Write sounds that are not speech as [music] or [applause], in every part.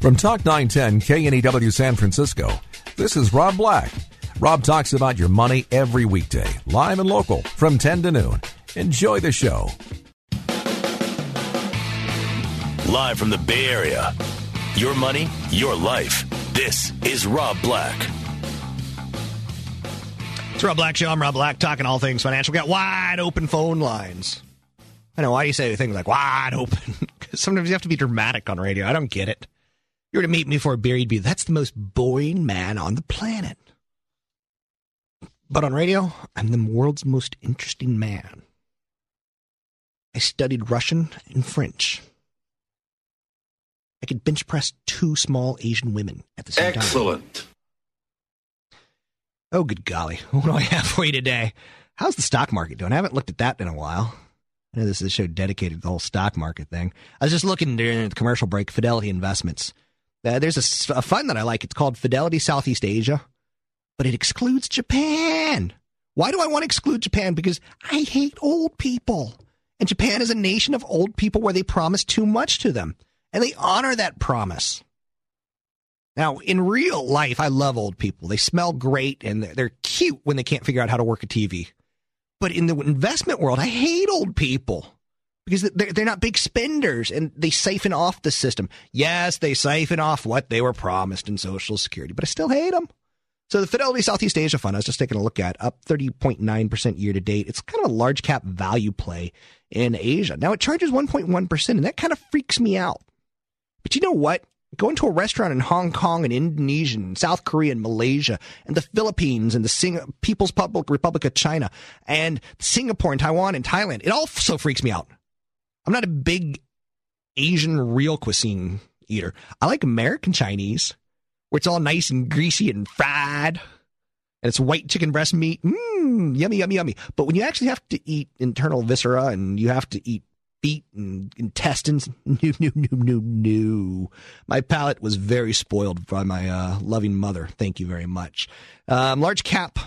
From Talk 910 KNEW San Francisco, this is Rob Black. Rob talks about your money every weekday, live and local, from 10 to noon. Enjoy the show. Live from the Bay Area. Your money, your life. This is Rob Black. It's Rob Black Show. I'm Rob Black, talking all things financial. We got wide open phone lines. I know. Why do you say things like wide open? [laughs] Because sometimes you have to be dramatic on radio. I don't get it. You were to meet me for a beer, you'd be, that's the most boring man on the planet. But on radio, I'm the world's most interesting man. I studied Russian and French. I could bench press two small Asian women at the same time. Excellent. Oh, good golly. [laughs] What do I have for you today? How's the stock market doing? I haven't looked at that in a while. I know this is a show dedicated to the whole stock market thing. I was just looking during the commercial break, Fidelity Investments. Uh, there's a, a fund that I like. It's called Fidelity Southeast Asia, but it excludes Japan. Why do I want to exclude Japan? Because I hate old people. And Japan is a nation of old people where they promise too much to them and they honor that promise. Now, in real life, I love old people. They smell great and they're cute when they can't figure out how to work a TV. But in the investment world, I hate old people because they're, not big spenders and they siphon off the system. Yes, they siphon off what they were promised in Social Security, but I still hate them. So the Fidelity Southeast Asia Fund, I was just taking a look at, up 30.9% year to date. It's kind of a large cap value play in Asia. Now it charges 1.1%, and that kind of freaks me out. But you know what? Going to a restaurant in Hong Kong and Indonesia and South Korea and Malaysia and the Philippines and the Sing- People's Public Republic of China and Singapore and Taiwan and Thailand, it also freaks me out. I'm not a big Asian real cuisine eater. I like American Chinese where it's all nice and greasy and fried, and it's white chicken breast meat. Mmm, yummy, yummy, yummy. But when you actually have to eat internal viscera and you have to eat feet and intestines, no, no, no, no, no. My palate was very spoiled by my uh, loving mother. Thank you very much. Um, large cap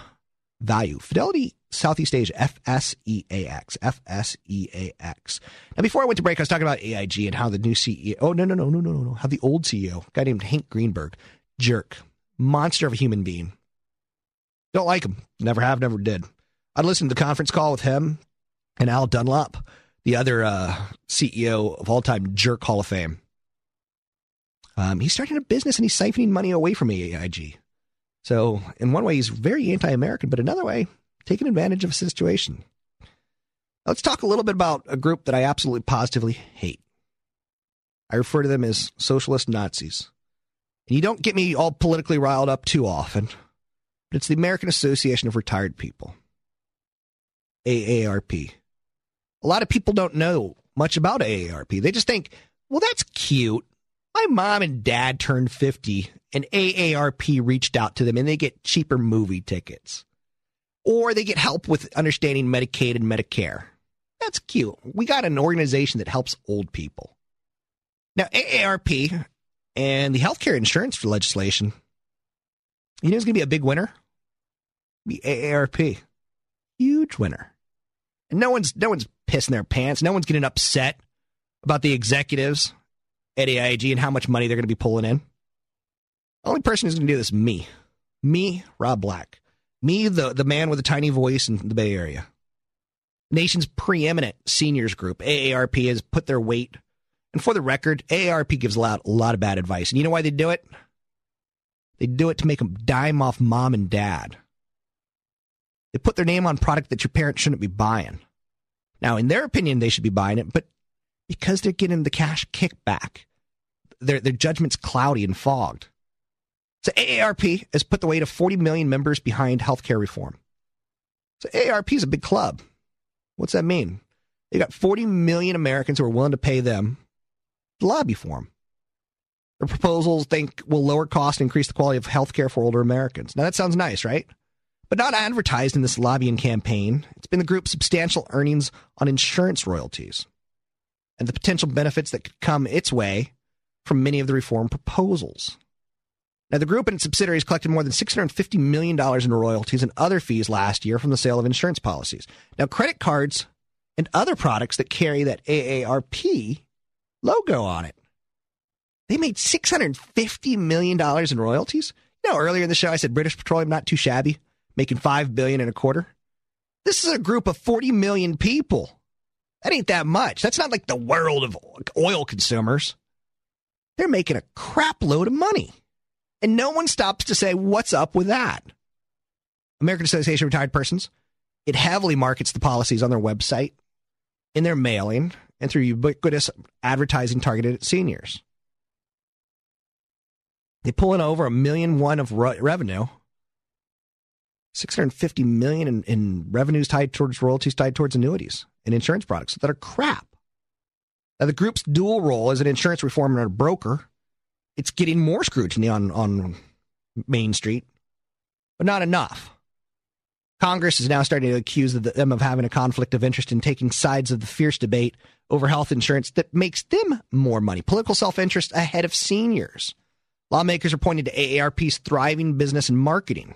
value. Fidelity Southeast Asia, FSEAX, FSEAX. Now, before I went to break, I was talking about AIG and how the new CEO, oh, no, no, no, no, no, no, how the old CEO, guy named Hank Greenberg, jerk, monster of a human being. Don't like him. Never have, never did. I'd listen to the conference call with him and Al Dunlap, the other uh, CEO of all time jerk Hall of Fame. Um, he's starting a business and he's siphoning money away from AIG. So, in one way, he's very anti American, but another way, taking advantage of a situation. Let's talk a little bit about a group that I absolutely positively hate. I refer to them as socialist Nazis. And you don't get me all politically riled up too often, but it's the American Association of Retired People, AARP. A lot of people don't know much about AARP. They just think, well, that's cute. My mom and dad turned 50 and AARP reached out to them and they get cheaper movie tickets. Or they get help with understanding Medicaid and Medicare. That's cute. We got an organization that helps old people. Now, AARP and the healthcare insurance legislation, you know who's going to be a big winner? The AARP. Huge winner. And no one's no one's pissing their pants. No one's getting upset about the executives at AIG and how much money they're going to be pulling in. The only person who's going to do this is me. Me, Rob Black. Me, the, the man with a tiny voice in the Bay Area. Nation's preeminent seniors group, AARP, has put their weight. And for the record, AARP gives a lot, a lot of bad advice. And you know why they do it? They do it to make them dime off mom and dad. They put their name on product that your parents shouldn't be buying. Now, in their opinion, they should be buying it, but because they're getting the cash kickback, their, their judgment's cloudy and fogged. So AARP has put the weight of 40 million members behind healthcare reform. So AARP is a big club. What's that mean? They got 40 million Americans who are willing to pay them to lobby for them. The proposals think will lower cost and increase the quality of healthcare for older Americans. Now that sounds nice, right? But not advertised in this lobbying campaign. It's been the group's substantial earnings on insurance royalties and the potential benefits that could come its way from many of the reform proposals. Now, the group and its subsidiaries collected more than $650 million in royalties and other fees last year from the sale of insurance policies. Now, credit cards and other products that carry that AARP logo on it. They made $650 million in royalties. You know, earlier in the show, I said British Petroleum not too shabby, making 5 billion and a quarter. This is a group of 40 million people. That ain't that much. That's not like the world of oil consumers. They're making a crap load of money. And no one stops to say, what's up with that? American Association of Retired Persons, it heavily markets the policies on their website, in their mailing, and through ubiquitous advertising targeted at seniors. They pull in over a million one of ro- revenue, 650 million in, in revenues tied towards royalties tied towards annuities and insurance products that are crap. Now, the group's dual role as an insurance reformer and a broker it's getting more scrutiny on, on Main Street, but not enough. Congress is now starting to accuse them of having a conflict of interest in taking sides of the fierce debate over health insurance that makes them more money. Political self interest ahead of seniors. Lawmakers are pointing to AARP's thriving business and marketing,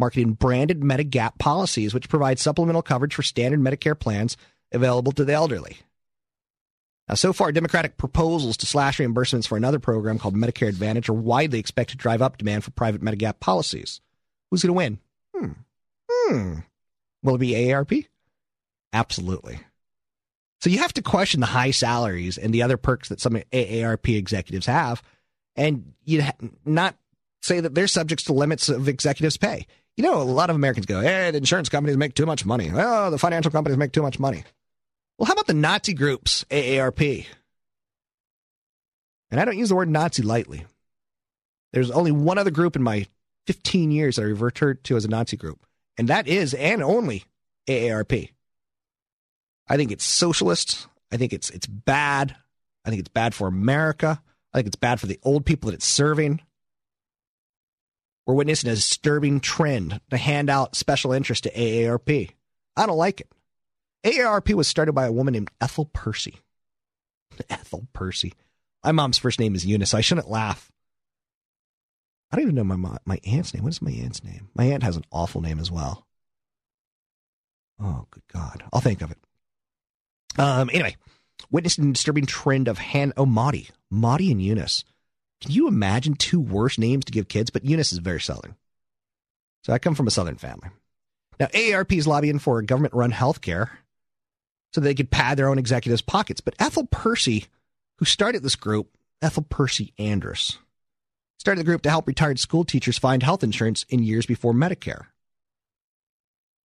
marketing branded Medigap policies, which provide supplemental coverage for standard Medicare plans available to the elderly. Now, so far, Democratic proposals to slash reimbursements for another program called Medicare Advantage are widely expected to drive up demand for private Medigap policies. Who's going to win? Hmm. Hmm. Will it be AARP? Absolutely. So you have to question the high salaries and the other perks that some AARP executives have, and you not say that they're subject to limits of executives' pay. You know, a lot of Americans go, "Hey, the insurance companies make too much money. Oh, the financial companies make too much money." Well, how about the Nazi groups, AARP? And I don't use the word Nazi lightly. There's only one other group in my 15 years that I referred to as a Nazi group, and that is and only AARP. I think it's socialist. I think it's it's bad. I think it's bad for America. I think it's bad for the old people that it's serving. We're witnessing a disturbing trend to hand out special interest to AARP. I don't like it. AARP was started by a woman named Ethel Percy. [laughs] Ethel Percy. My mom's first name is Eunice, I shouldn't laugh. I don't even know my mom, my aunt's name. What is my aunt's name? My aunt has an awful name as well. Oh, good God. I'll think of it. Um, anyway, witnessing a disturbing trend of hand. Oh, Maudie. Maudie and Eunice. Can you imagine two worse names to give kids? But Eunice is very Southern. So I come from a Southern family. Now, AARP is lobbying for government run health care so they could pad their own executives' pockets. But Ethel Percy, who started this group, Ethel Percy Andrus, started the group to help retired school teachers find health insurance in years before Medicare.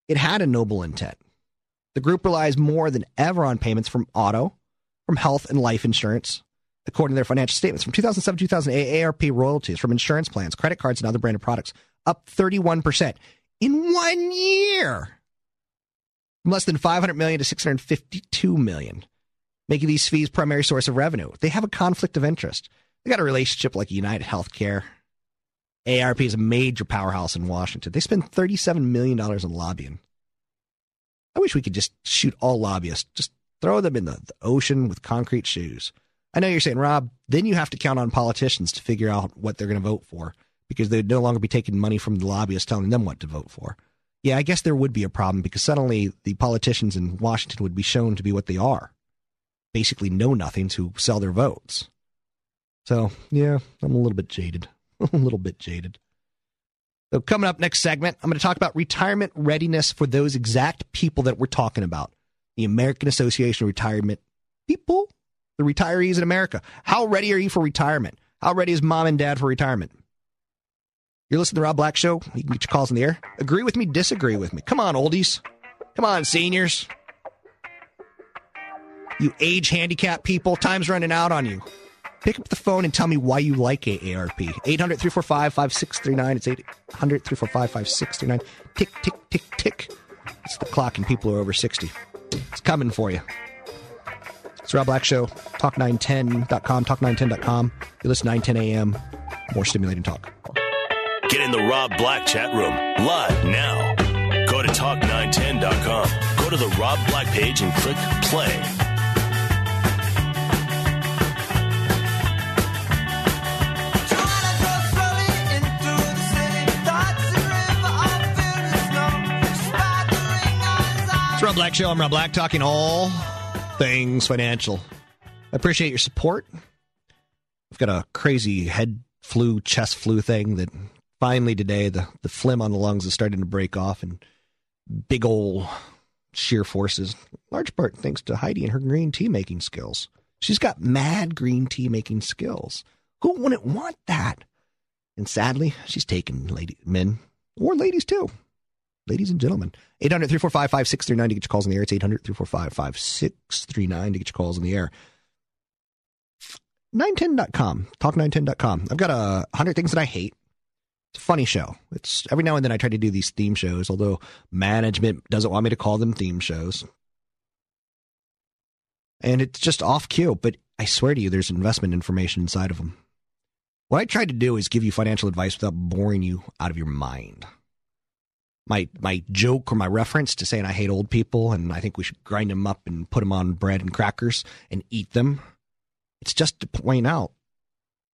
It had a noble intent. The group relies more than ever on payments from auto, from health and life insurance, according to their financial statements. From 2007 to 2008, AARP royalties from insurance plans, credit cards, and other branded products up 31% in one year from less than 500 million to 652 million, making these fees primary source of revenue. They have a conflict of interest. They got a relationship like United Healthcare. ARP is a major powerhouse in Washington. They spend $37 million in lobbying. I wish we could just shoot all lobbyists, just throw them in the, the ocean with concrete shoes. I know you're saying, Rob, then you have to count on politicians to figure out what they're going to vote for because they'd no longer be taking money from the lobbyists telling them what to vote for yeah, I guess there would be a problem because suddenly the politicians in Washington would be shown to be what they are basically know nothings who sell their votes. So, yeah, I'm a little bit jaded. [laughs] a little bit jaded. So, coming up next segment, I'm going to talk about retirement readiness for those exact people that we're talking about the American Association of Retirement People, the retirees in America. How ready are you for retirement? How ready is mom and dad for retirement? You're listening to Rob Black Show. You can get your calls in the air. Agree with me, disagree with me. Come on, oldies. Come on, seniors. You age handicapped people, time's running out on you. Pick up the phone and tell me why you like AARP. 800 345 5639. It's 800 345 5639. Tick, tick, tick, tick. It's the clock and people are over 60. It's coming for you. It's Rob Black Show, talk910.com, talk910.com. You listen 910 a.m. More stimulating talk. Get in the Rob Black chat room live now. Go to talk910.com. Go to the Rob Black page and click play. It's Rob Black Show. I'm Rob Black, talking all things financial. I appreciate your support. I've got a crazy head flu, chest flu thing that finally today the, the phlegm on the lungs is starting to break off and big old sheer forces, large part thanks to Heidi and her green tea making skills. She's got mad green tea making skills. Who wouldn't want that? And sadly, she's taken lady, men or ladies too. Ladies and gentlemen, 800 345 5639 to get your calls in the air. It's 800 345 5639 to get your calls in the air. 910.com, talk910.com. I've got a 100 things that I hate. It's a funny show. It's every now and then I try to do these theme shows, although management doesn't want me to call them theme shows. And it's just off cue, but I swear to you, there's investment information inside of them. What I tried to do is give you financial advice without boring you out of your mind my my joke or my reference to saying I hate old people and I think we should grind them up and put them on bread and crackers and eat them. It's just to point out,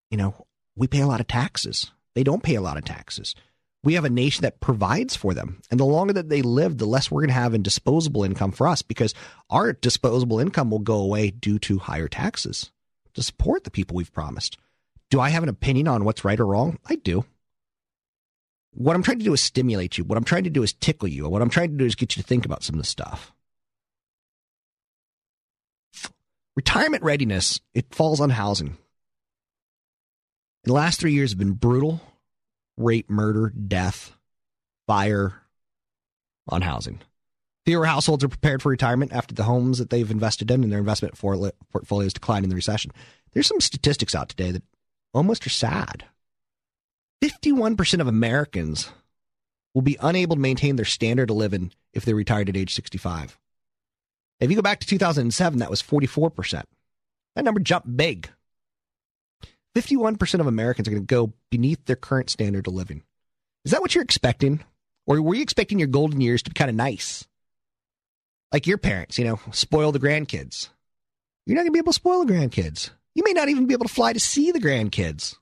you know, we pay a lot of taxes. They don't pay a lot of taxes. We have a nation that provides for them. And the longer that they live, the less we're going to have in disposable income for us because our disposable income will go away due to higher taxes to support the people we've promised. Do I have an opinion on what's right or wrong? I do. What I'm trying to do is stimulate you. What I'm trying to do is tickle you. What I'm trying to do is get you to think about some of this stuff. Retirement readiness, it falls on housing. The last three years have been brutal rape, murder, death, fire on housing. Fewer households are prepared for retirement after the homes that they've invested in and their investment portfolios declined in the recession. There's some statistics out today that almost are sad. 51% of Americans will be unable to maintain their standard of living if they're retired at age 65. If you go back to 2007, that was 44%. That number jumped big. 51% of Americans are going to go beneath their current standard of living. Is that what you're expecting? Or were you expecting your golden years to be kind of nice? Like your parents, you know, spoil the grandkids. You're not going to be able to spoil the grandkids. You may not even be able to fly to see the grandkids.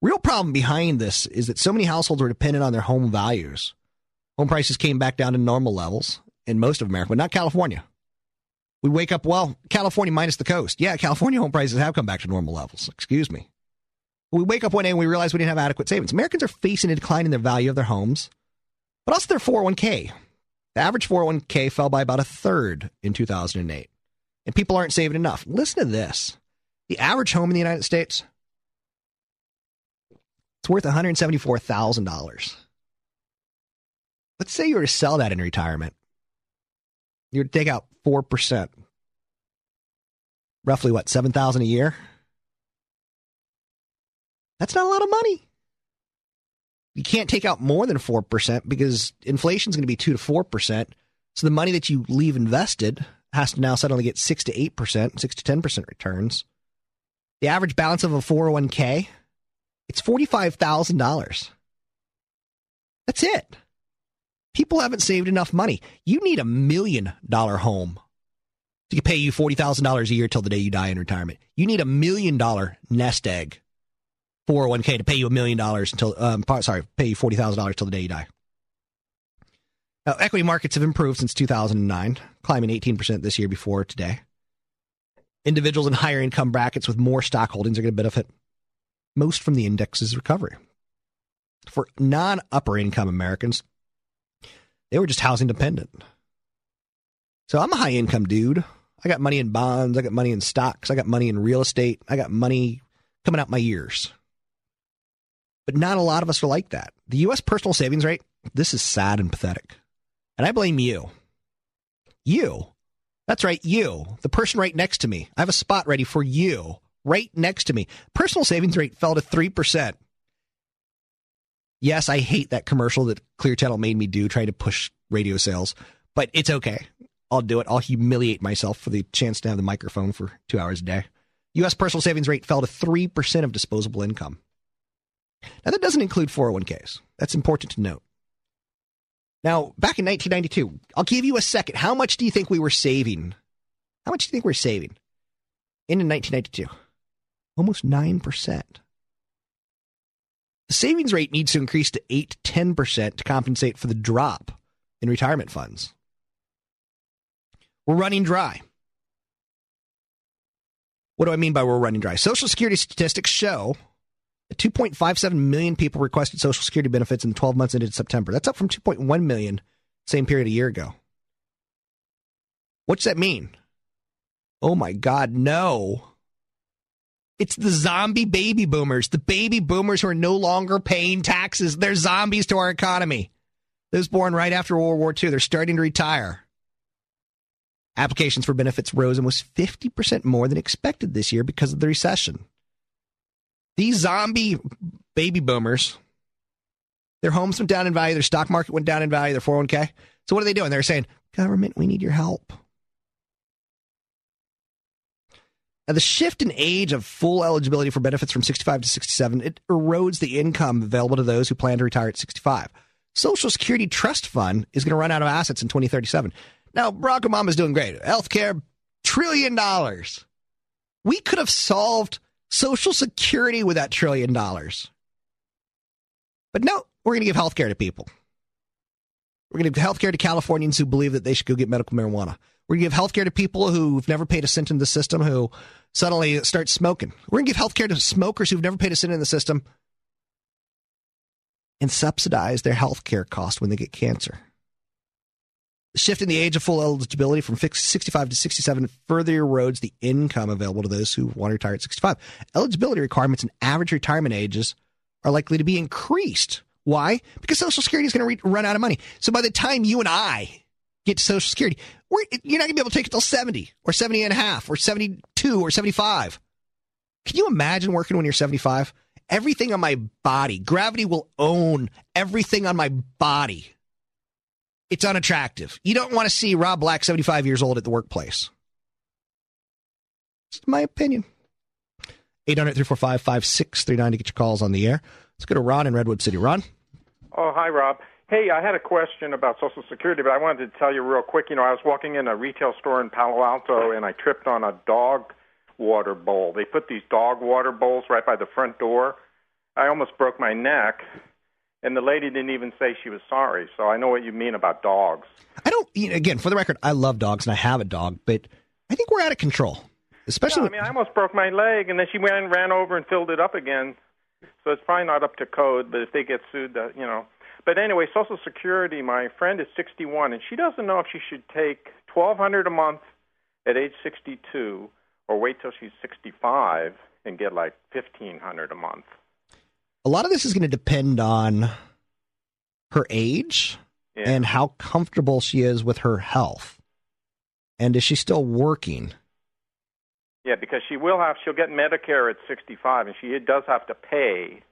Real problem behind this is that so many households are dependent on their home values. Home prices came back down to normal levels in most of America, but not California. We wake up, well, California minus the coast. Yeah, California home prices have come back to normal levels. Excuse me. We wake up one day and we realize we didn't have adequate savings. Americans are facing a decline in their value of their homes, but also their 401k. The average 401k fell by about a third in 2008, and people aren't saving enough. Listen to this. The average home in the United States, it's worth $174,000. Let's say you were to sell that in retirement. You would take out 4%. Roughly what, 7,000 a year? That's not a lot of money. You can't take out more than 4% because inflation is going to be 2 to 4%. So the money that you leave invested has to now suddenly get 6 to 8%, 6 to 10% returns. The average balance of a 401k it's $45,000. That's it. People haven't saved enough money. You need a million dollar home to pay you $40,000 a year till the day you die in retirement. You need a million dollar nest egg 401k to pay you a million dollars until, um, sorry, pay you $40,000 till the day you die. Now, equity markets have improved since 2009, climbing 18% this year before today. Individuals in higher income brackets with more stock holdings are going to benefit most from the index's recovery. For non upper income Americans, they were just housing dependent. So I'm a high income dude. I got money in bonds, I got money in stocks, I got money in real estate, I got money coming out my ears. But not a lot of us are like that. The US personal savings rate, this is sad and pathetic. And I blame you. You. That's right, you. The person right next to me. I have a spot ready for you right next to me. Personal savings rate fell to 3%. Yes, I hate that commercial that Clear Channel made me do trying to push radio sales, but it's okay. I'll do it. I'll humiliate myself for the chance to have the microphone for two hours a day. U.S. personal savings rate fell to 3% of disposable income. Now, that doesn't include 401ks. That's important to note. Now, back in 1992, I'll give you a second. How much do you think we were saving? How much do you think we're saving in 1992? Almost 9%. The savings rate needs to increase to 8 10% to compensate for the drop in retirement funds. We're running dry. What do I mean by we're running dry? Social Security statistics show that 2.57 million people requested Social Security benefits in the 12 months ended September. That's up from 2.1 million same period a year ago. What's that mean? Oh my God, no. It's the zombie baby boomers, the baby boomers who are no longer paying taxes. They're zombies to our economy. Those born right after World War II, they're starting to retire. Applications for benefits rose was 50% more than expected this year because of the recession. These zombie baby boomers, their homes went down in value, their stock market went down in value, their 401k. So what are they doing? They're saying, government, we need your help. Now, the shift in age of full eligibility for benefits from 65 to 67, it erodes the income available to those who plan to retire at 65. Social Security Trust Fund is going to run out of assets in 2037. Now, Barack Obama is doing great. Healthcare, trillion dollars. We could have solved Social Security with that trillion dollars. But no, we're going to give healthcare to people. We're going to give healthcare to Californians who believe that they should go get medical marijuana. We're going to give healthcare to people who've never paid a cent in the system who suddenly start smoking. We're going to give healthcare to smokers who've never paid a cent in the system and subsidize their healthcare cost when they get cancer. The shift in the age of full eligibility from 65 to 67 further erodes the income available to those who want to retire at 65. Eligibility requirements and average retirement ages are likely to be increased. Why? Because Social Security is going to re- run out of money. So by the time you and I get to Social Security, you're not going to be able to take it till 70 or 70 and a half or 72 or 75. Can you imagine working when you're 75? Everything on my body, gravity will own everything on my body. It's unattractive. You don't want to see Rob Black, 75 years old, at the workplace. It's my opinion. 800 345 5639 to get your calls on the air. Let's go to Ron in Redwood City. Ron? Oh, hi, Rob. Hey, I had a question about Social Security, but I wanted to tell you real quick. You know, I was walking in a retail store in Palo Alto and I tripped on a dog water bowl. They put these dog water bowls right by the front door. I almost broke my neck, and the lady didn't even say she was sorry. So I know what you mean about dogs. I don't, again, for the record, I love dogs and I have a dog, but I think we're out of control. Especially, yeah, I mean, I almost broke my leg, and then she ran ran over and filled it up again. So it's probably not up to code, but if they get sued, that you know. But anyway, Social Security. My friend is 61, and she doesn't know if she should take 1,200 a month at age 62, or wait till she's 65 and get like 1,500 a month. A lot of this is going to depend on her age Yeah. and how comfortable she is with her health, and is she still working? Yeah, because she will have she'll get Medicare at 65, and she does have to pay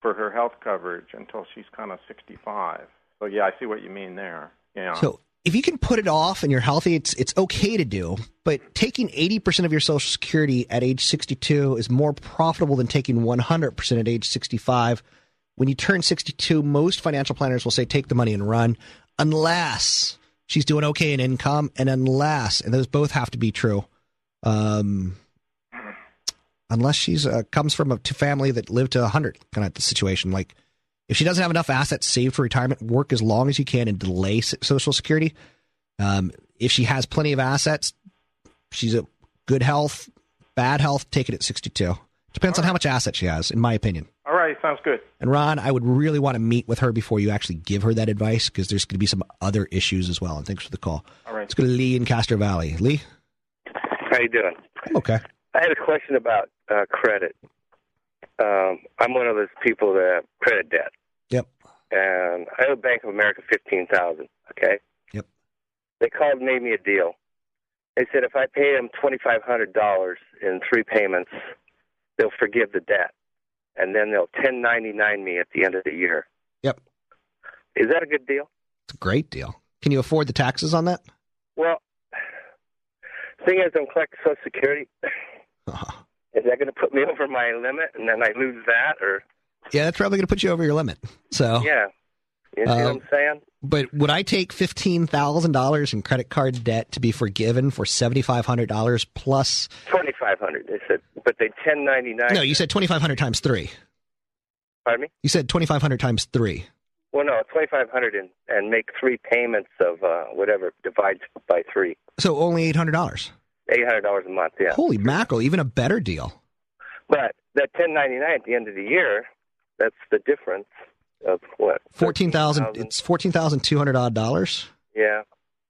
for her health coverage until she's kind of 65. So yeah, I see what you mean there. Yeah. So if you can put it off and you're healthy, it's it's okay to do. But taking 80% of your Social Security at age 62 is more profitable than taking 100% at age 65. When you turn 62, most financial planners will say take the money and run, unless she's doing okay in income, and unless, and those both have to be true. Um, unless she's uh, comes from a family that lived to 100 kind of situation. Like if she doesn't have enough assets saved for retirement work as long as you can and delay social security. Um, if she has plenty of assets she's a good health bad health take it at 62 depends on how much assets she has in my opinion. All right, sounds good. and ron i would really want to meet with her before you actually give her that advice because there's going to be some other issues as well and thanks for the call. All right. let's go to lee in castro valley. Lee? How you doing? i'm okay I had a question about uh, credit. Um, I'm one of those people that have credit debt, yep and I owe Bank of America fifteen thousand. Okay. Yep. They called and made me a deal. They said if I pay them twenty five hundred dollars in three payments, they'll forgive the debt, and then they'll ten ninety nine me at the end of the year. yep Is that a good deal? it's a great deal can you afford the taxes on that Well, thing is, I'm collecting Social Security. [laughs] Is that going to put me [laughs] over my limit, and then I lose that, or Yeah, that's probably going to put you over your limit. So, yeah? You see Um, what I'm saying? but would I take fifteen thousand dollars in credit card debt to be forgiven for seventy five hundred dollars plus? Twenty five hundred. They said, but they ten ninety nine. No, you said twenty five hundred times three. Pardon me? You said twenty five hundred times three. Well, no, twenty five hundred and and make three payments of uh, whatever divides by three. So only eight hundred dollars. Eight hundred dollars a month. Yeah. Holy mackerel! Even a better deal. But that ten ninety nine at the end of the year, that's the difference of what Fourteen thousand. 13,000? It's fourteen thousand two hundred odd dollars. Yeah.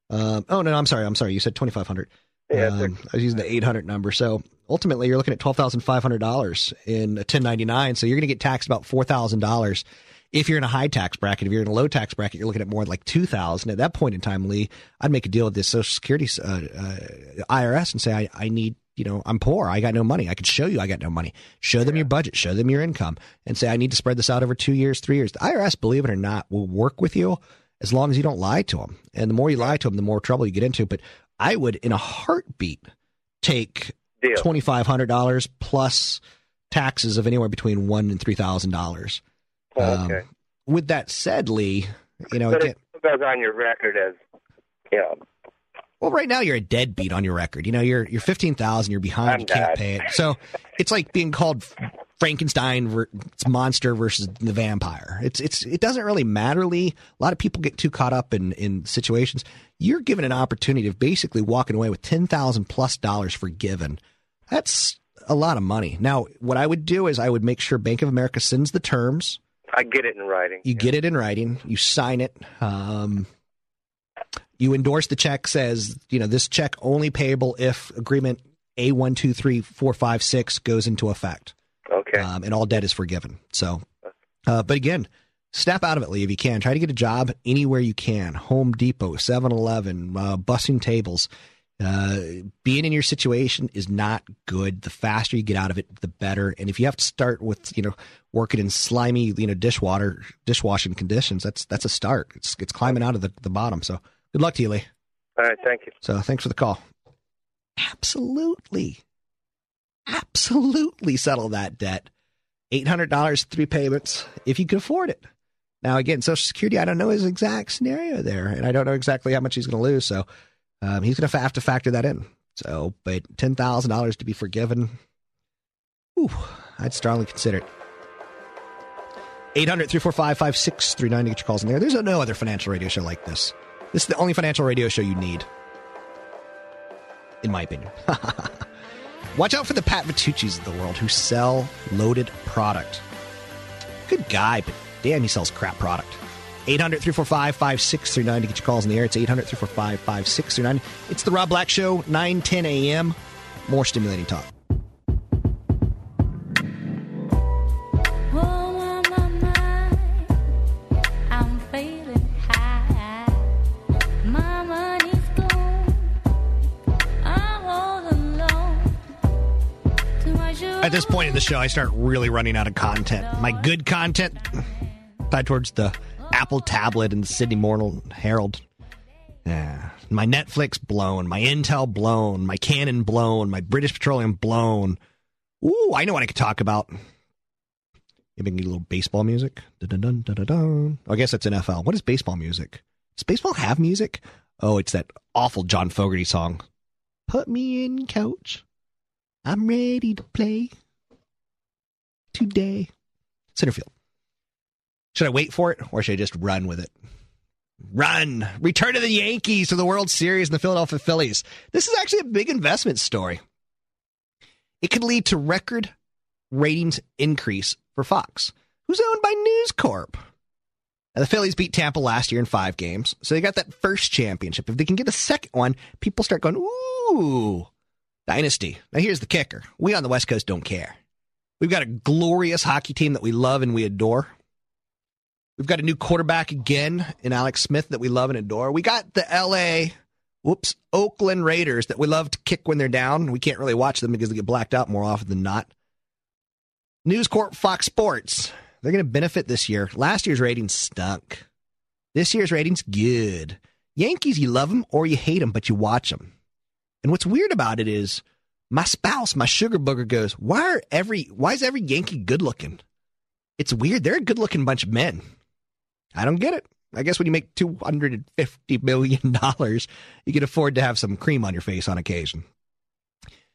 Um, oh no, I'm sorry. I'm sorry. You said twenty five hundred. Yeah, um, I was using the eight hundred number. So ultimately, you're looking at twelve thousand five hundred dollars in a ten ninety nine. So you're going to get taxed about four thousand dollars. If you're in a high tax bracket, if you're in a low tax bracket, you're looking at more like two thousand. At that point in time, Lee, I'd make a deal with the Social Security uh, uh, IRS and say, I, I need, you know, I'm poor. I got no money. I could show you I got no money. Show them your budget. Show them your income, and say I need to spread this out over two years, three years. The IRS, believe it or not, will work with you as long as you don't lie to them. And the more you lie to them, the more trouble you get into. But I would, in a heartbeat, take Deal. twenty five hundred dollars plus taxes of anywhere between one and three thousand dollars. Oh, okay. with that said, Lee, you know, but it goes on your record as you know. well, right now you're a deadbeat on your record. You know, you're you're fifteen thousand, you're behind, I'm you can't not. pay it. So it's like being called Frankenstein, it's monster versus the vampire. It's it's it doesn't really matter, Lee. A lot of people get too caught up in in situations. You're given an opportunity of basically walking away with ten thousand plus dollars forgiven. That's a lot of money. Now, what I would do is I would make sure Bank of America sends the terms. I get it in writing. You get it in writing. You sign it. Um, you endorse the check. Says you know this check only payable if agreement A one two three four five six goes into effect, Okay. um, and all debt is forgiven. So, uh, but again, snap out of it, Lee, if you can. Try to get a job anywhere you can. Home Depot, 7-Eleven, uh, bussing tables. Uh, being in your situation is not good. The faster you get out of it, the better. And if you have to start with, you know, working in slimy, you know, dishwater, dishwashing conditions, that's that's a start. It's it's climbing out of the, the bottom. So good luck to you, Lee. All right. Thank you. So thanks for the call. Absolutely, absolutely settle that debt. Eight hundred dollars, three payments, if you can afford it. Now again, Social Security, I don't know his exact scenario there, and I don't know exactly how much he's going to lose. So um, he's going to have to factor that in. So, but ten thousand dollars to be forgiven, ooh, I'd strongly consider it. 800 345 5639 to get your calls in there. There's no other financial radio show like this. This is the only financial radio show you need, in my opinion. [laughs] Watch out for the Pat Vitucci's of the world who sell loaded product. Good guy, but damn, he sells crap product. 800 345 5639 to get your calls in the air. It's 800 345 5639. It's the Rob Black Show, 9 10 a.m. More stimulating talk. Oh, my, my, I'm feeling high. My money's gone. I'm all alone. Too much At this point in the show, I start really running out of content. My good content tied towards the Apple tablet and the Sydney Morning Herald. Yeah. My Netflix blown, my Intel blown, my Canon blown, my British Petroleum blown. Ooh, I know what I could talk about. Maybe need a little baseball music. Dun-dun-dun, dun-dun-dun. Oh, I guess that's NFL. What is baseball music? Does baseball have music? Oh, it's that awful John Fogerty song. Put me in, coach. I'm ready to play today. Center field. Should I wait for it or should I just run with it? Run. Return to the Yankees to the World Series and the Philadelphia Phillies. This is actually a big investment story. It could lead to record ratings increase for Fox, who's owned by News Corp. Now, the Phillies beat Tampa last year in five games, so they got that first championship. If they can get a second one, people start going, ooh, dynasty. Now, here's the kicker we on the West Coast don't care. We've got a glorious hockey team that we love and we adore. We've got a new quarterback again in Alex Smith that we love and adore. We got the LA, whoops, Oakland Raiders that we love to kick when they're down. We can't really watch them because they get blacked out more often than not. News Corp Fox Sports, they're going to benefit this year. Last year's ratings stunk. This year's ratings good. Yankees, you love them or you hate them, but you watch them. And what's weird about it is my spouse, my sugar booger goes, why are every, why is every Yankee good looking? It's weird. They're a good looking bunch of men. I don't get it. I guess when you make $250 million, you can afford to have some cream on your face on occasion.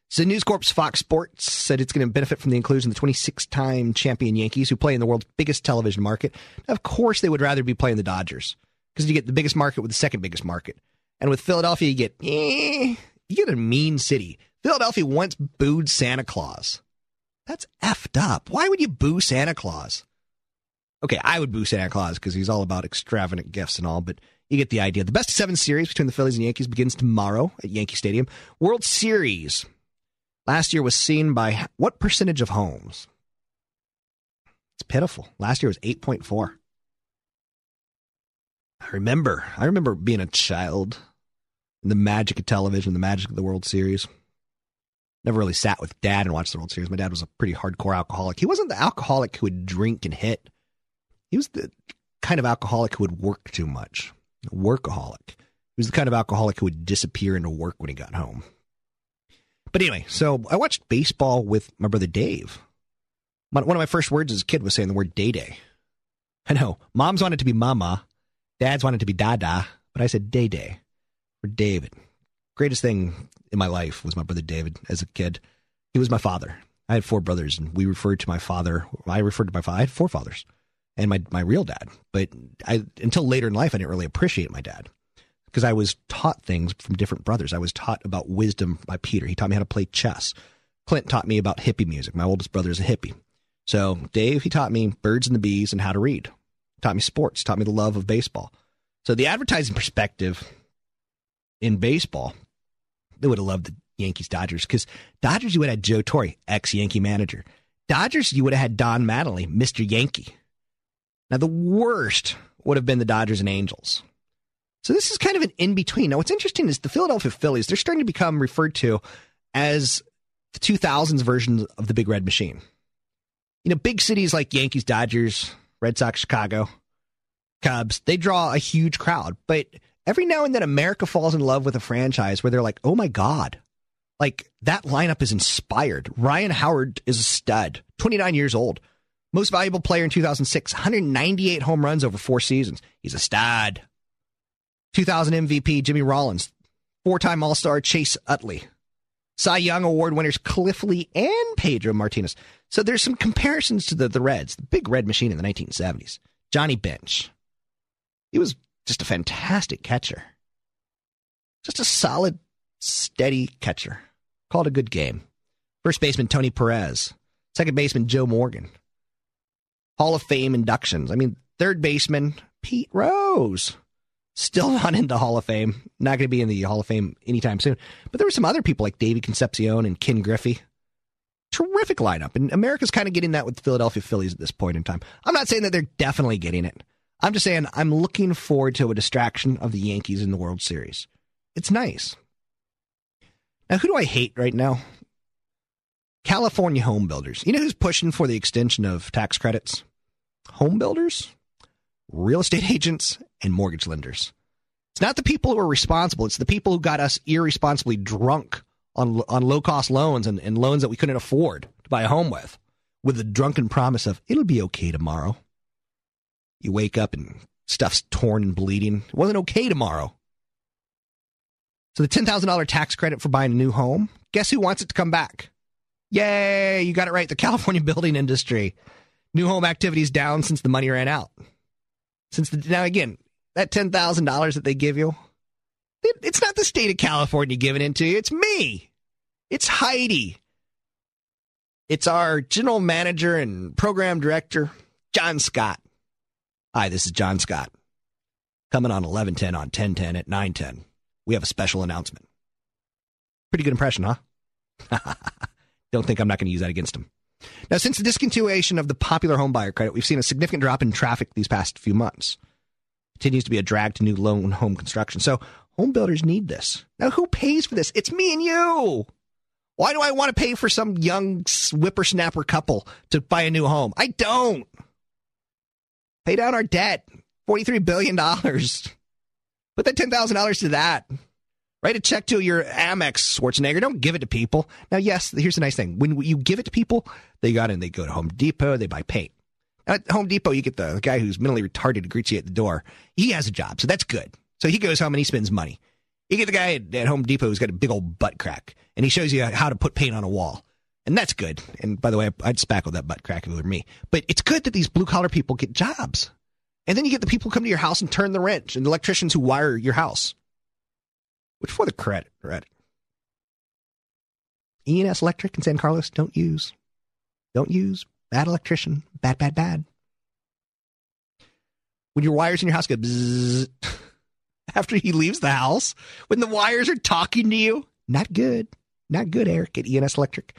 So News Corp's Fox Sports said it's going to benefit from the inclusion of the 26-time champion Yankees who play in the world's biggest television market. Of course, they would rather be playing the Dodgers because you get the biggest market with the second biggest market. And with Philadelphia, you get eh, you get a mean city. Philadelphia once booed Santa Claus. That's effed up. Why would you boo Santa Claus? Okay, I would boo Santa Claus because he's all about extravagant gifts and all, but you get the idea. The best seven series between the Phillies and Yankees begins tomorrow at Yankee Stadium. World Series last year was seen by what percentage of homes? It's pitiful. Last year was 8.4. I remember. I remember being a child and the magic of television, the magic of the World Series. Never really sat with dad and watched the World Series. My dad was a pretty hardcore alcoholic. He wasn't the alcoholic who would drink and hit. He was the kind of alcoholic who would work too much. Workaholic. He was the kind of alcoholic who would disappear into work when he got home. But anyway, so I watched baseball with my brother Dave. One of my first words as a kid was saying the word day day. I know. Moms wanted to be mama. Dads wanted to be dada. But I said day day for David. Greatest thing in my life was my brother David as a kid. He was my father. I had four brothers, and we referred to my father. I referred to my father. I had four fathers, and my my real dad. But I until later in life, I didn't really appreciate my dad because I was taught things from different brothers. I was taught about wisdom by Peter. He taught me how to play chess. Clint taught me about hippie music. My oldest brother is a hippie. So Dave, he taught me birds and the bees and how to read. Taught me sports. Taught me the love of baseball. So the advertising perspective in baseball, they would have loved the Yankees Dodgers because Dodgers you would have had Joe Torre, ex Yankee manager. Dodgers you would have had Don Mattingly, Mr. Yankee. Now the worst would have been the Dodgers and Angels. So this is kind of an in between. Now, what's interesting is the Philadelphia Phillies, they're starting to become referred to as the 2000s version of the Big Red Machine. You know, big cities like Yankees, Dodgers, Red Sox, Chicago, Cubs, they draw a huge crowd. But every now and then, America falls in love with a franchise where they're like, oh my God, like that lineup is inspired. Ryan Howard is a stud, 29 years old. Most valuable player in 2006, 198 home runs over four seasons. He's a stud. 2000 MVP Jimmy Rollins, four time All Star Chase Utley, Cy Young Award winners Cliff Lee and Pedro Martinez. So there's some comparisons to the, the Reds, the big red machine in the 1970s. Johnny Bench. He was just a fantastic catcher. Just a solid, steady catcher. Called a good game. First baseman Tony Perez. Second baseman Joe Morgan. Hall of Fame inductions. I mean, third baseman Pete Rose still not in the Hall of Fame. Not going to be in the Hall of Fame anytime soon. But there were some other people like Davey Concepcion and Ken Griffey. Terrific lineup. And America's kind of getting that with the Philadelphia Phillies at this point in time. I'm not saying that they're definitely getting it. I'm just saying I'm looking forward to a distraction of the Yankees in the World Series. It's nice. Now, who do I hate right now? California home builders. You know who's pushing for the extension of tax credits? Home builders, real estate [laughs] agents, and mortgage lenders. It's not the people who are responsible. It's the people who got us irresponsibly drunk on on low cost loans and, and loans that we couldn't afford to buy a home with, with the drunken promise of it'll be okay tomorrow. You wake up and stuff's torn and bleeding. It wasn't okay tomorrow. So the ten thousand dollar tax credit for buying a new home. Guess who wants it to come back? Yay! You got it right. The [laughs] California building industry. New home activities down since the money ran out. Since the, now again, that ten thousand dollars that they give you, it, it's not the state of California giving it to you. It's me. It's Heidi. It's our general manager and program director, John Scott. Hi, this is John Scott. Coming on eleven ten on ten ten at nine ten. We have a special announcement. Pretty good impression, huh? [laughs] Don't think I'm not going to use that against him. Now, since the discontinuation of the popular home buyer credit, we've seen a significant drop in traffic these past few months. It continues to be a drag to new loan home construction. So home builders need this. Now, who pays for this? It's me and you. Why do I want to pay for some young whippersnapper couple to buy a new home? I don't. Pay down our debt. $43 billion. Put that ten thousand dollars to that. Write a check to your Amex Schwarzenegger. Don't give it to people. Now, yes, here's the nice thing: when you give it to people, they got in. They go to Home Depot. They buy paint. At Home Depot, you get the guy who's mentally retarded to greet you at the door. He has a job, so that's good. So he goes home and he spends money. You get the guy at, Home Depot who's got a big old butt crack, and he shows you how to put paint on a wall. And that's good. And by the way, I'd spackle that butt crack if it were me. But it's good that these blue collar people get jobs. And then you get the people who come to your house and turn the wrench, and electricians who wire your house. Which for the credit, credit. ENS Electric in San Carlos, don't use. Don't use. Bad electrician. Bad, bad, bad. When your wires in your house go bzzz [laughs] after he leaves the house, when the wires are talking to you, not good. Not good, Eric, at ENS Electric.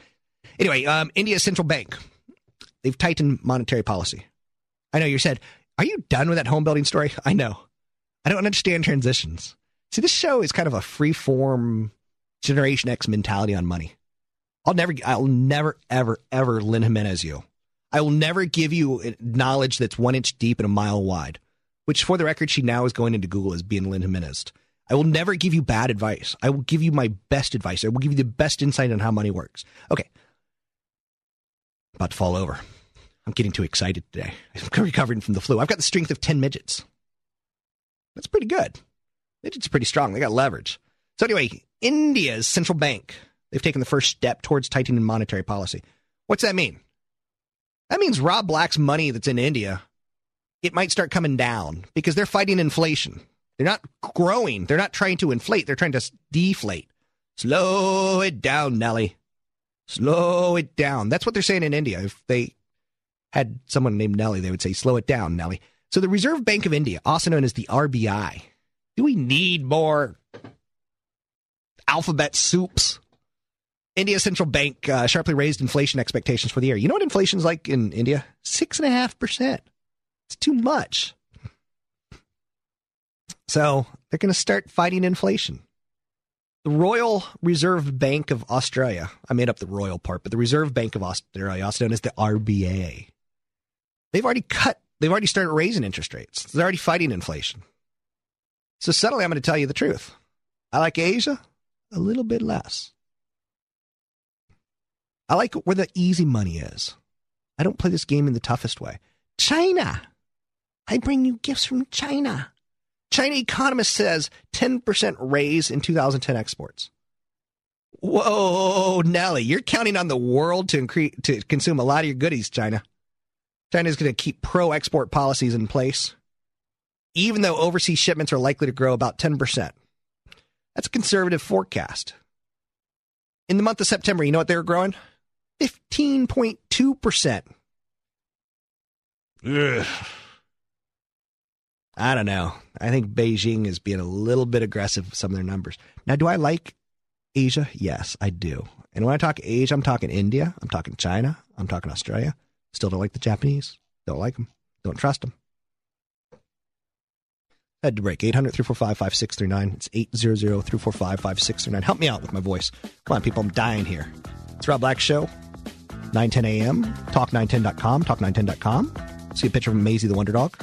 Anyway, um, India's central bank, they've tightened monetary policy. I know you said, are you done with that home building story? I know. I don't understand transitions. See, this show is kind of a free form Generation X mentality on money. I'll never, I'll never, ever, ever Lynn Jimenez you. I will never give you knowledge that's one inch deep and a mile wide, which for the record, she now is going into Google as being Lynn Jimenez. I will never give you bad advice. I will give you my best advice. I will give you the best insight on how money works. Okay. About to fall over. I'm getting too excited today. [laughs] I'm recovering from the flu. I've got the strength of 10 midgets. That's pretty good. Are pretty strong. They got leverage. So, anyway, India's central bank, they've taken the first step towards tightening monetary policy. What's that mean? That means Rob Black's money that's in India, it might start coming down because they're fighting inflation. They're not growing. They're not trying to inflate. They're trying to deflate. Slow it down, Nelly. Slow it down. That's what they're saying in India. If they had someone named Nelly, they would say, slow it down, Nelly. So the Reserve Bank of India, also known as the RBI, do we need more alphabet soups? India Central Bank uh, sharply raised inflation expectations for the year. You know what inflation's like in India? Six and a half percent. It's too much. So they're going to start fighting inflation. The Royal Reserve Bank of Australia, I made up the royal part, but the Reserve Bank of Australia, also known as the RBA, they've already cut, they've already started raising interest rates. They're already fighting inflation. So suddenly I'm going to tell you the truth. I like Asia a little bit less. I like where the easy money is. I don't play this game in the toughest way. China. I bring you gifts from China. China economist says 10% raise in 2010 exports. Whoa, Nelly, you're counting on the world to increase to consume a lot of your goodies, China. China's going to keep pro export policies in place, even though overseas shipments are likely to grow about 10%. That's a conservative forecast. In the month of September, you know what they were growing? 15.2%. Ugh. I don't know. I think Beijing is being a little bit aggressive with some of their numbers. Now, do I like Asia? Yes, I do. And when I talk Asia, I'm talking India, I'm talking China, I'm talking Australia. Still don't like the Japanese. Don't like them. Don't trust them. Head to break 800 345 5639. It's 800 345 5639. Help me out with my voice. Come on, people. I'm dying here. It's Rob Black Show, 910 a.m. Talk910.com. Talk910.com. See a picture of Maisie the Wonder Dog.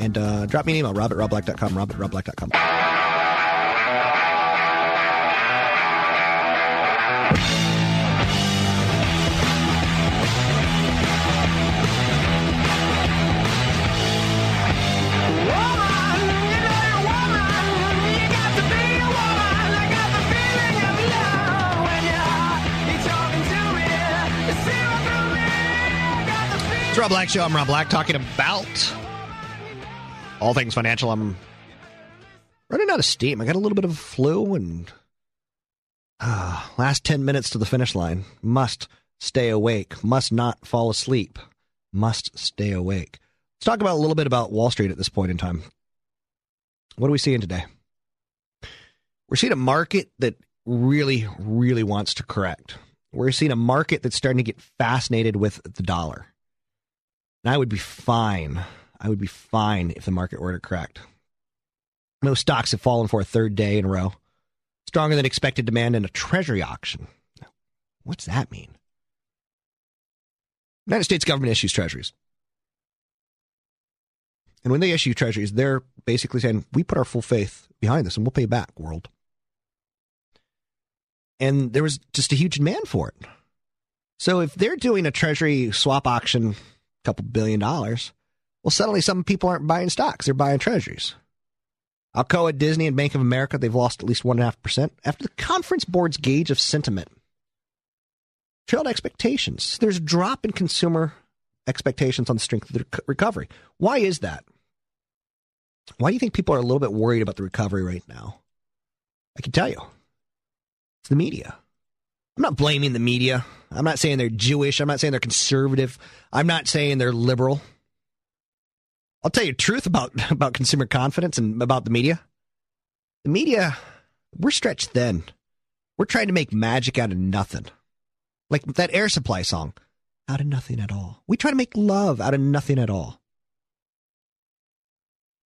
And uh, drop me an email, rob at robblack.com, rob at robblack.com. Rob Black Show. I'm Rob Black talking about all things financial. I'm running out of steam. I got a little bit of flu and uh, [sighs] last 10 minutes to the finish line. Must stay awake. Must not fall asleep. Must stay awake. Let's talk about a little bit about Wall Street at this point in time. What are we seeing today? We're seeing a market that really, really wants to correct. We're seeing a market that's starting to get fascinated with the dollar. And I would be fine. I would be fine if the market were to correct. Most stocks have fallen for a third day in a row. Stronger than expected demand in a treasury auction. What's that mean? United States government issues treasuries. And when they issue treasuries, they're basically saying, we put our full faith behind this and we'll pay back, world. And there was just a huge demand for it. So if they're doing a treasury swap auction, couple billion dollars, well, suddenly some people aren't buying stocks, they're buying treasuries. Alcoa, Disney, and Bank of America, they've lost at least 1.5% after the conference board's gauge of sentiment trailed expectations. There's a drop in consumer expectations on the strength of the recovery. Why is that? Why do you think people are a little bit worried about the recovery right now? I can tell you. It's the media. I'm not blaming the media. I'm not saying they're Jewish. I'm not saying they're conservative. I'm not saying they're liberal. I'll tell you the truth about, [laughs] about consumer confidence and about the media. The media, we're stretched thin. We're trying to make magic out of nothing. Like that air supply song, out of nothing at all. We try to make love out of nothing at all.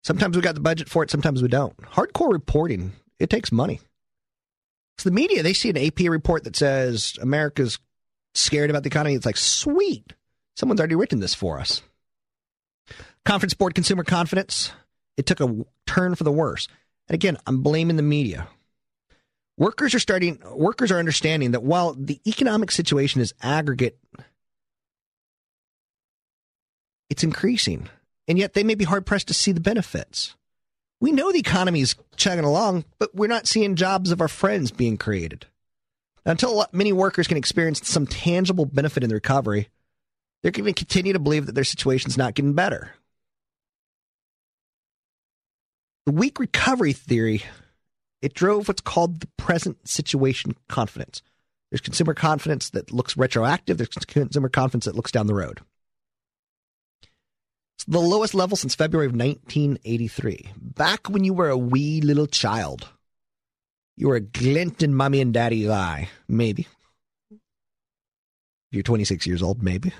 Sometimes we got the budget for it, sometimes we don't. Hardcore reporting, it takes money. So the media, they see an AP report that says America's scared about the economy. It's like, sweet, someone's already written this for us. Conference Board Consumer Confidence, it took a turn for the worse. And again, I'm blaming the media. Workers are starting workers are understanding that while the economic situation is aggregate it's increasing. And yet they may be hard pressed to see the benefits. We know the economy is chugging along, but we're not seeing jobs of our friends being created. Until many workers can experience some tangible benefit in the recovery, they're going to continue to believe that their situation's not getting better. The weak recovery theory, it drove what's called the present situation confidence. There's consumer confidence that looks retroactive, there's consumer confidence that looks down the road. The lowest level since February of 1983. Back when you were a wee little child. You were a glint in mommy and daddy's eye. Maybe. If You're 26 years old, maybe.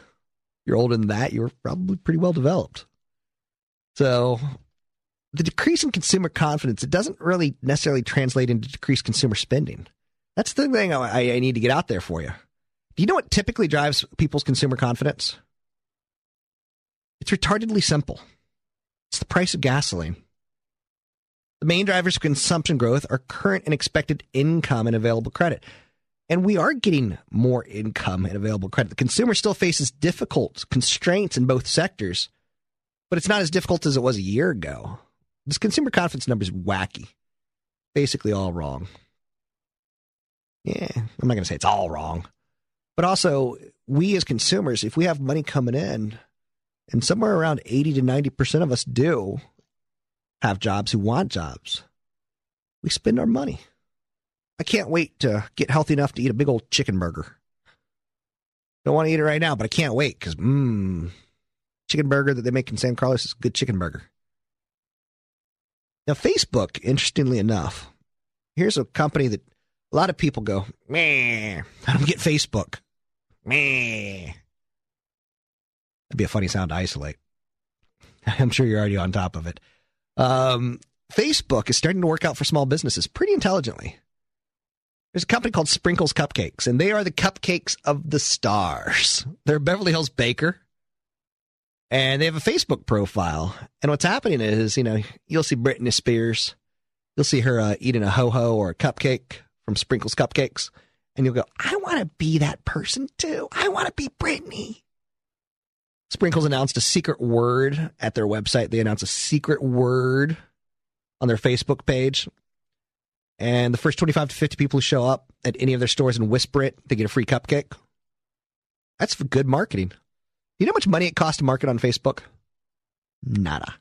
You're older than that, you're probably pretty well developed. So the decrease in consumer confidence, it doesn't really necessarily translate into decreased consumer spending. That's the thing I, I need to get out there for you. Do you know what typically drives people's consumer confidence? It's retardedly simple. It's the price of gasoline. The main drivers of consumption growth are current and expected income and available credit. And we are getting more income and available credit. The consumer still faces difficult constraints in both sectors, but it's not as difficult as it was a year ago. This consumer confidence number is wacky. Basically, all wrong. Yeah, I'm not going to say it's all wrong. But also, we as consumers, if we have money coming in, and somewhere around 80 to 90% of us do have jobs who want jobs. We spend our money. I can't wait to get healthy enough to eat a big old chicken burger. Don't want to eat it right now, but I can't wait because, mmm, chicken burger that they make in San Carlos is a good chicken burger. Now, Facebook, interestingly enough, here's a company that a lot of people go, meh, I don't get Facebook. Meh. That'd be a funny sound to isolate. [laughs] I'm sure you're already on top of it. Um, Facebook is starting to work out for small businesses pretty intelligently. There's a company called Sprinkles Cupcakes, and they are the cupcakes of the stars. [laughs] They're Beverly Hills baker, and they have a Facebook profile. And what's happening is, you know, you'll see Britney Spears, you'll see her uh, eating a ho ho or a cupcake from Sprinkles Cupcakes, and you'll go, I want to be that person too. I want to be Britney. Sprinkles announced a secret word at their website. They announced a secret word on their Facebook page. And the first 25 to 50 people who show up at any of their stores and whisper it, they get a free cupcake. That's good marketing. You know how much money it costs to market on Facebook? Nada.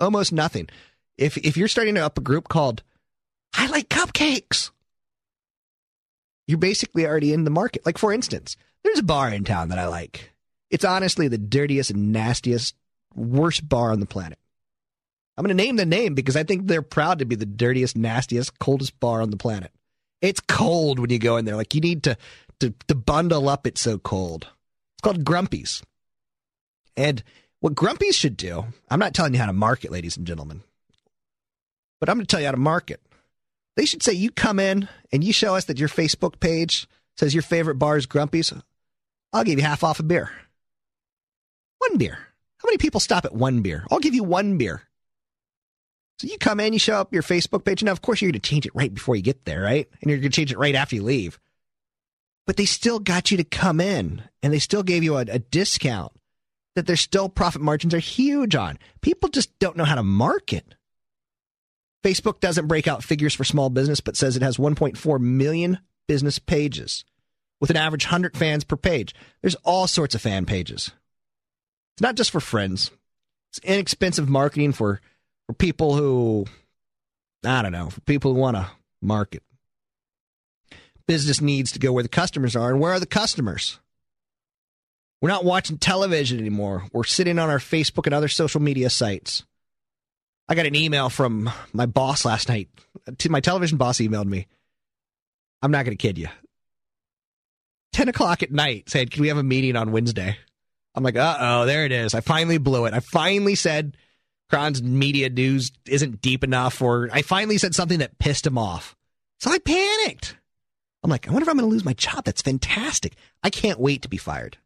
Almost nothing. If if you're starting up a group called I like cupcakes, you're basically already in the market. Like for instance, there's a bar in town that I like. It's honestly the dirtiest nastiest, worst bar on the planet. I'm going to name the name because I think they're proud to be the dirtiest, nastiest, coldest bar on the planet. It's cold when you go in there. Like you need to, to, to bundle up. It's so cold. It's called Grumpy's. And what Grumpy's should do, I'm not telling you how to market, ladies and gentlemen, but I'm going to tell you how to market. They should say you come in and you show us that your Facebook page says your favorite bar is Grumpy's. I'll give you half off a beer. One beer. How many people stop at one beer? I'll give you one beer. So you come in, you show up your Facebook page. Now, of course, you're going to change it right before you get there, right? And you're going to change it right after you leave. But they still got you to come in and they still gave you a, a discount that their still profit margins are huge on. People just don't know how to market. Facebook doesn't break out figures for small business, but says it has 1.4 million business pages with an average 100 fans per page. There's all sorts of fan pages. It's not just for friends. It's inexpensive marketing for, for people who, I don't know, for people who want to market. Business needs to go where the customers are. And where are the customers? We're not watching television anymore. We're sitting on our Facebook and other social media sites. I got an email from my boss last night. My television boss emailed me. I'm not going to kid you. 10 o'clock at night said, Can we have a meeting on Wednesday? I'm like, Uh oh, there it is. I finally blew it. I finally said Kron's media news isn't deep enough, or I finally said something that pissed him off. So I panicked. I'm like, I wonder if I'm going to lose my job. That's fantastic. I can't wait to be fired.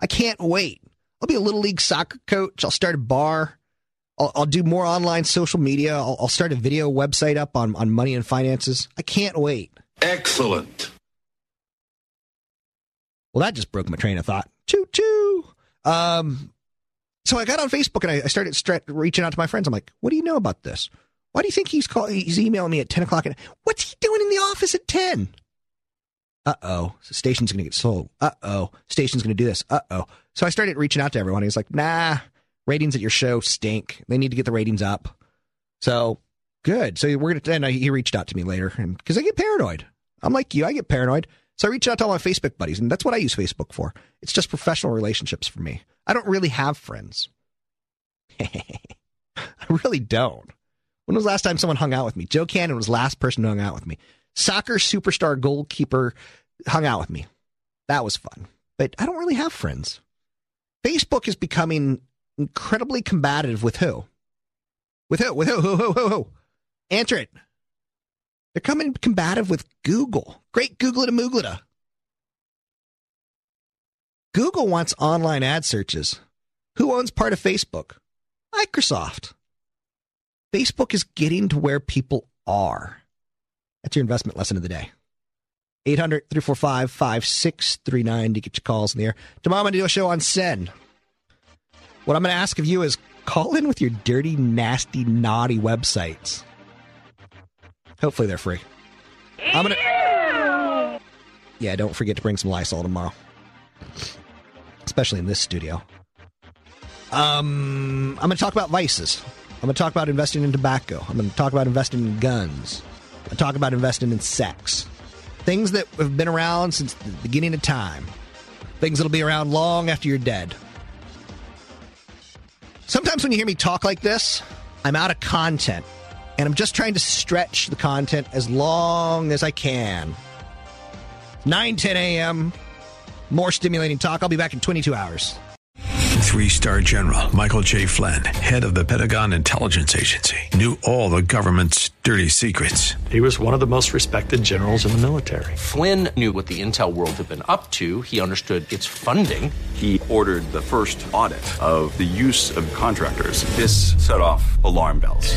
I can't wait. I'll be a little league soccer coach. I'll start a bar. I'll, I'll do more online social media. I'll, I'll start a video website up on, on money and finances. I can't wait. Excellent. Well, that just broke my train of thought. Choo choo. Um, so I got on Facebook and I, started stre- reaching out to my friends. I'm like, what do you know about this? Why do you think he's call- he's emailing me at 10 o'clock? And what's he doing in the office at 10? Uh oh, station's going to get sold. Uh oh, station's to do this. Uh oh. So I started reaching out to everyone. He's like, nah, ratings at your show stink. They need to get the ratings up. So good. So we're to, and he reached out to me later and because I get paranoid. I'm like you, I get paranoid. So I reached out to all my Facebook buddies, and that's what I use Facebook for. It's just professional relationships for me. I don't really have friends. [laughs] I really don't. When was last time someone hung out with me? Joe Cannon was the last person who hung out with me. Soccer superstar goalkeeper hung out with me. That was fun. But I don't really have friends. Facebook is becoming incredibly combative with who? With who? With who? Who? Who? Who? Who? Answer it. They're coming combative with Google. Great Googleta. Google wants online ad searches. Who owns part of Facebook? Microsoft. Facebook is getting to where people are. That's your investment lesson of the day. 800 345 5639 to get your calls in the air. Tomorrow I'm going to do a show on Sen. What I'm going to ask of you is call in with your dirty, nasty, naughty websites. Hopefully they're free. I'm to. Yeah, don't forget to bring some Lysol tomorrow, especially in this studio. Um, I'm to talk about vices. I'm to talk about investing in tobacco. I'm to talk about investing in guns. To talk about investing in sex. Things that have been around since the beginning of time. Things that'll be around long after you're dead. Sometimes when you hear me talk like this, I'm out of content. And I'm just trying to stretch the content as long as I can. 9 10 a.m. More stimulating talk. I'll be back in 22 hours. Three star general Michael J. Flynn, head of the Pentagon Intelligence Agency, knew all the government's dirty secrets. He was one of the most respected generals in the military. Flynn knew what the intel world had been up to. He understood its funding. He ordered the first audit of the use of contractors. This set off alarm bells.